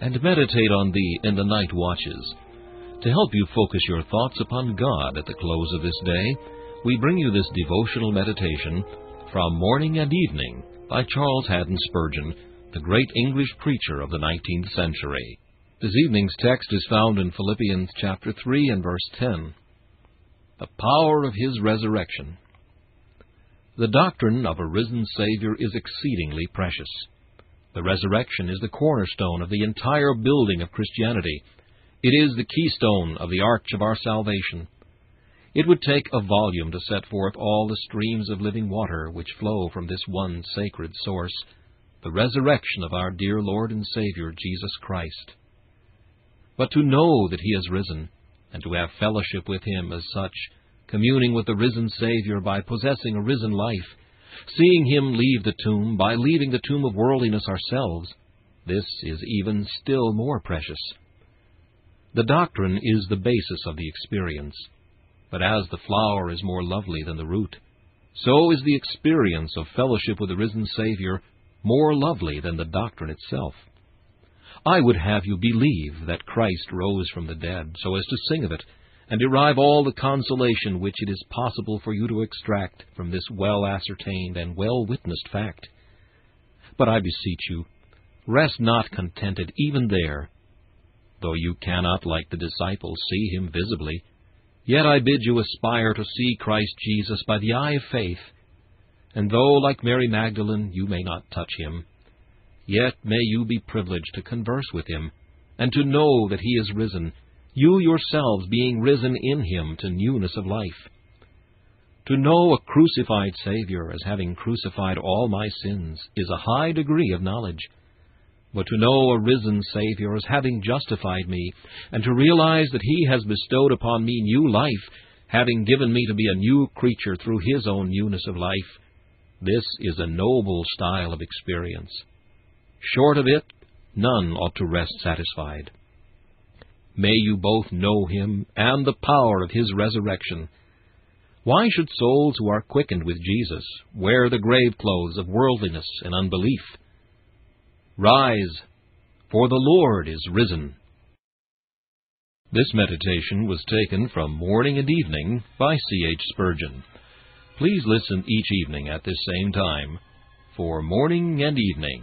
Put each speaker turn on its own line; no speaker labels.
and meditate on thee in the night watches. To help you focus your thoughts upon God at the close of this day, we bring you this devotional meditation from Morning and Evening by Charles Haddon Spurgeon, the great English preacher of the 19th century. This evening's text is found in Philippians chapter 3 and verse 10. The power of his resurrection. The doctrine of a risen Savior is exceedingly precious. The resurrection is the cornerstone of the entire building of Christianity. It is the keystone of the arch of our salvation. It would take a volume to set forth all the streams of living water which flow from this one sacred source, the resurrection of our dear Lord and Savior Jesus Christ. But to know that He has risen, and to have fellowship with Him as such, communing with the risen Savior by possessing a risen life, seeing him leave the tomb by leaving the tomb of worldliness ourselves, this is even still more precious. The doctrine is the basis of the experience, but as the flower is more lovely than the root, so is the experience of fellowship with the risen Savior more lovely than the doctrine itself. I would have you believe that Christ rose from the dead, so as to sing of it, and derive all the consolation which it is possible for you to extract from this well ascertained and well witnessed fact. But I beseech you, rest not contented even there. Though you cannot, like the disciples, see him visibly, yet I bid you aspire to see Christ Jesus by the eye of faith. And though, like Mary Magdalene, you may not touch him, yet may you be privileged to converse with him, and to know that he is risen, you yourselves being risen in him to newness of life. To know a crucified Savior as having crucified all my sins is a high degree of knowledge. But to know a risen Savior as having justified me, and to realize that He has bestowed upon me new life, having given me to be a new creature through His own newness of life, this is a noble style of experience. Short of it, none ought to rest satisfied. May you both know him and the power of his resurrection. Why should souls who are quickened with Jesus wear the grave clothes of worldliness and unbelief? Rise, for the Lord is risen. This meditation was taken from Morning and Evening by C. H. Spurgeon. Please listen each evening at this same time for Morning and Evening.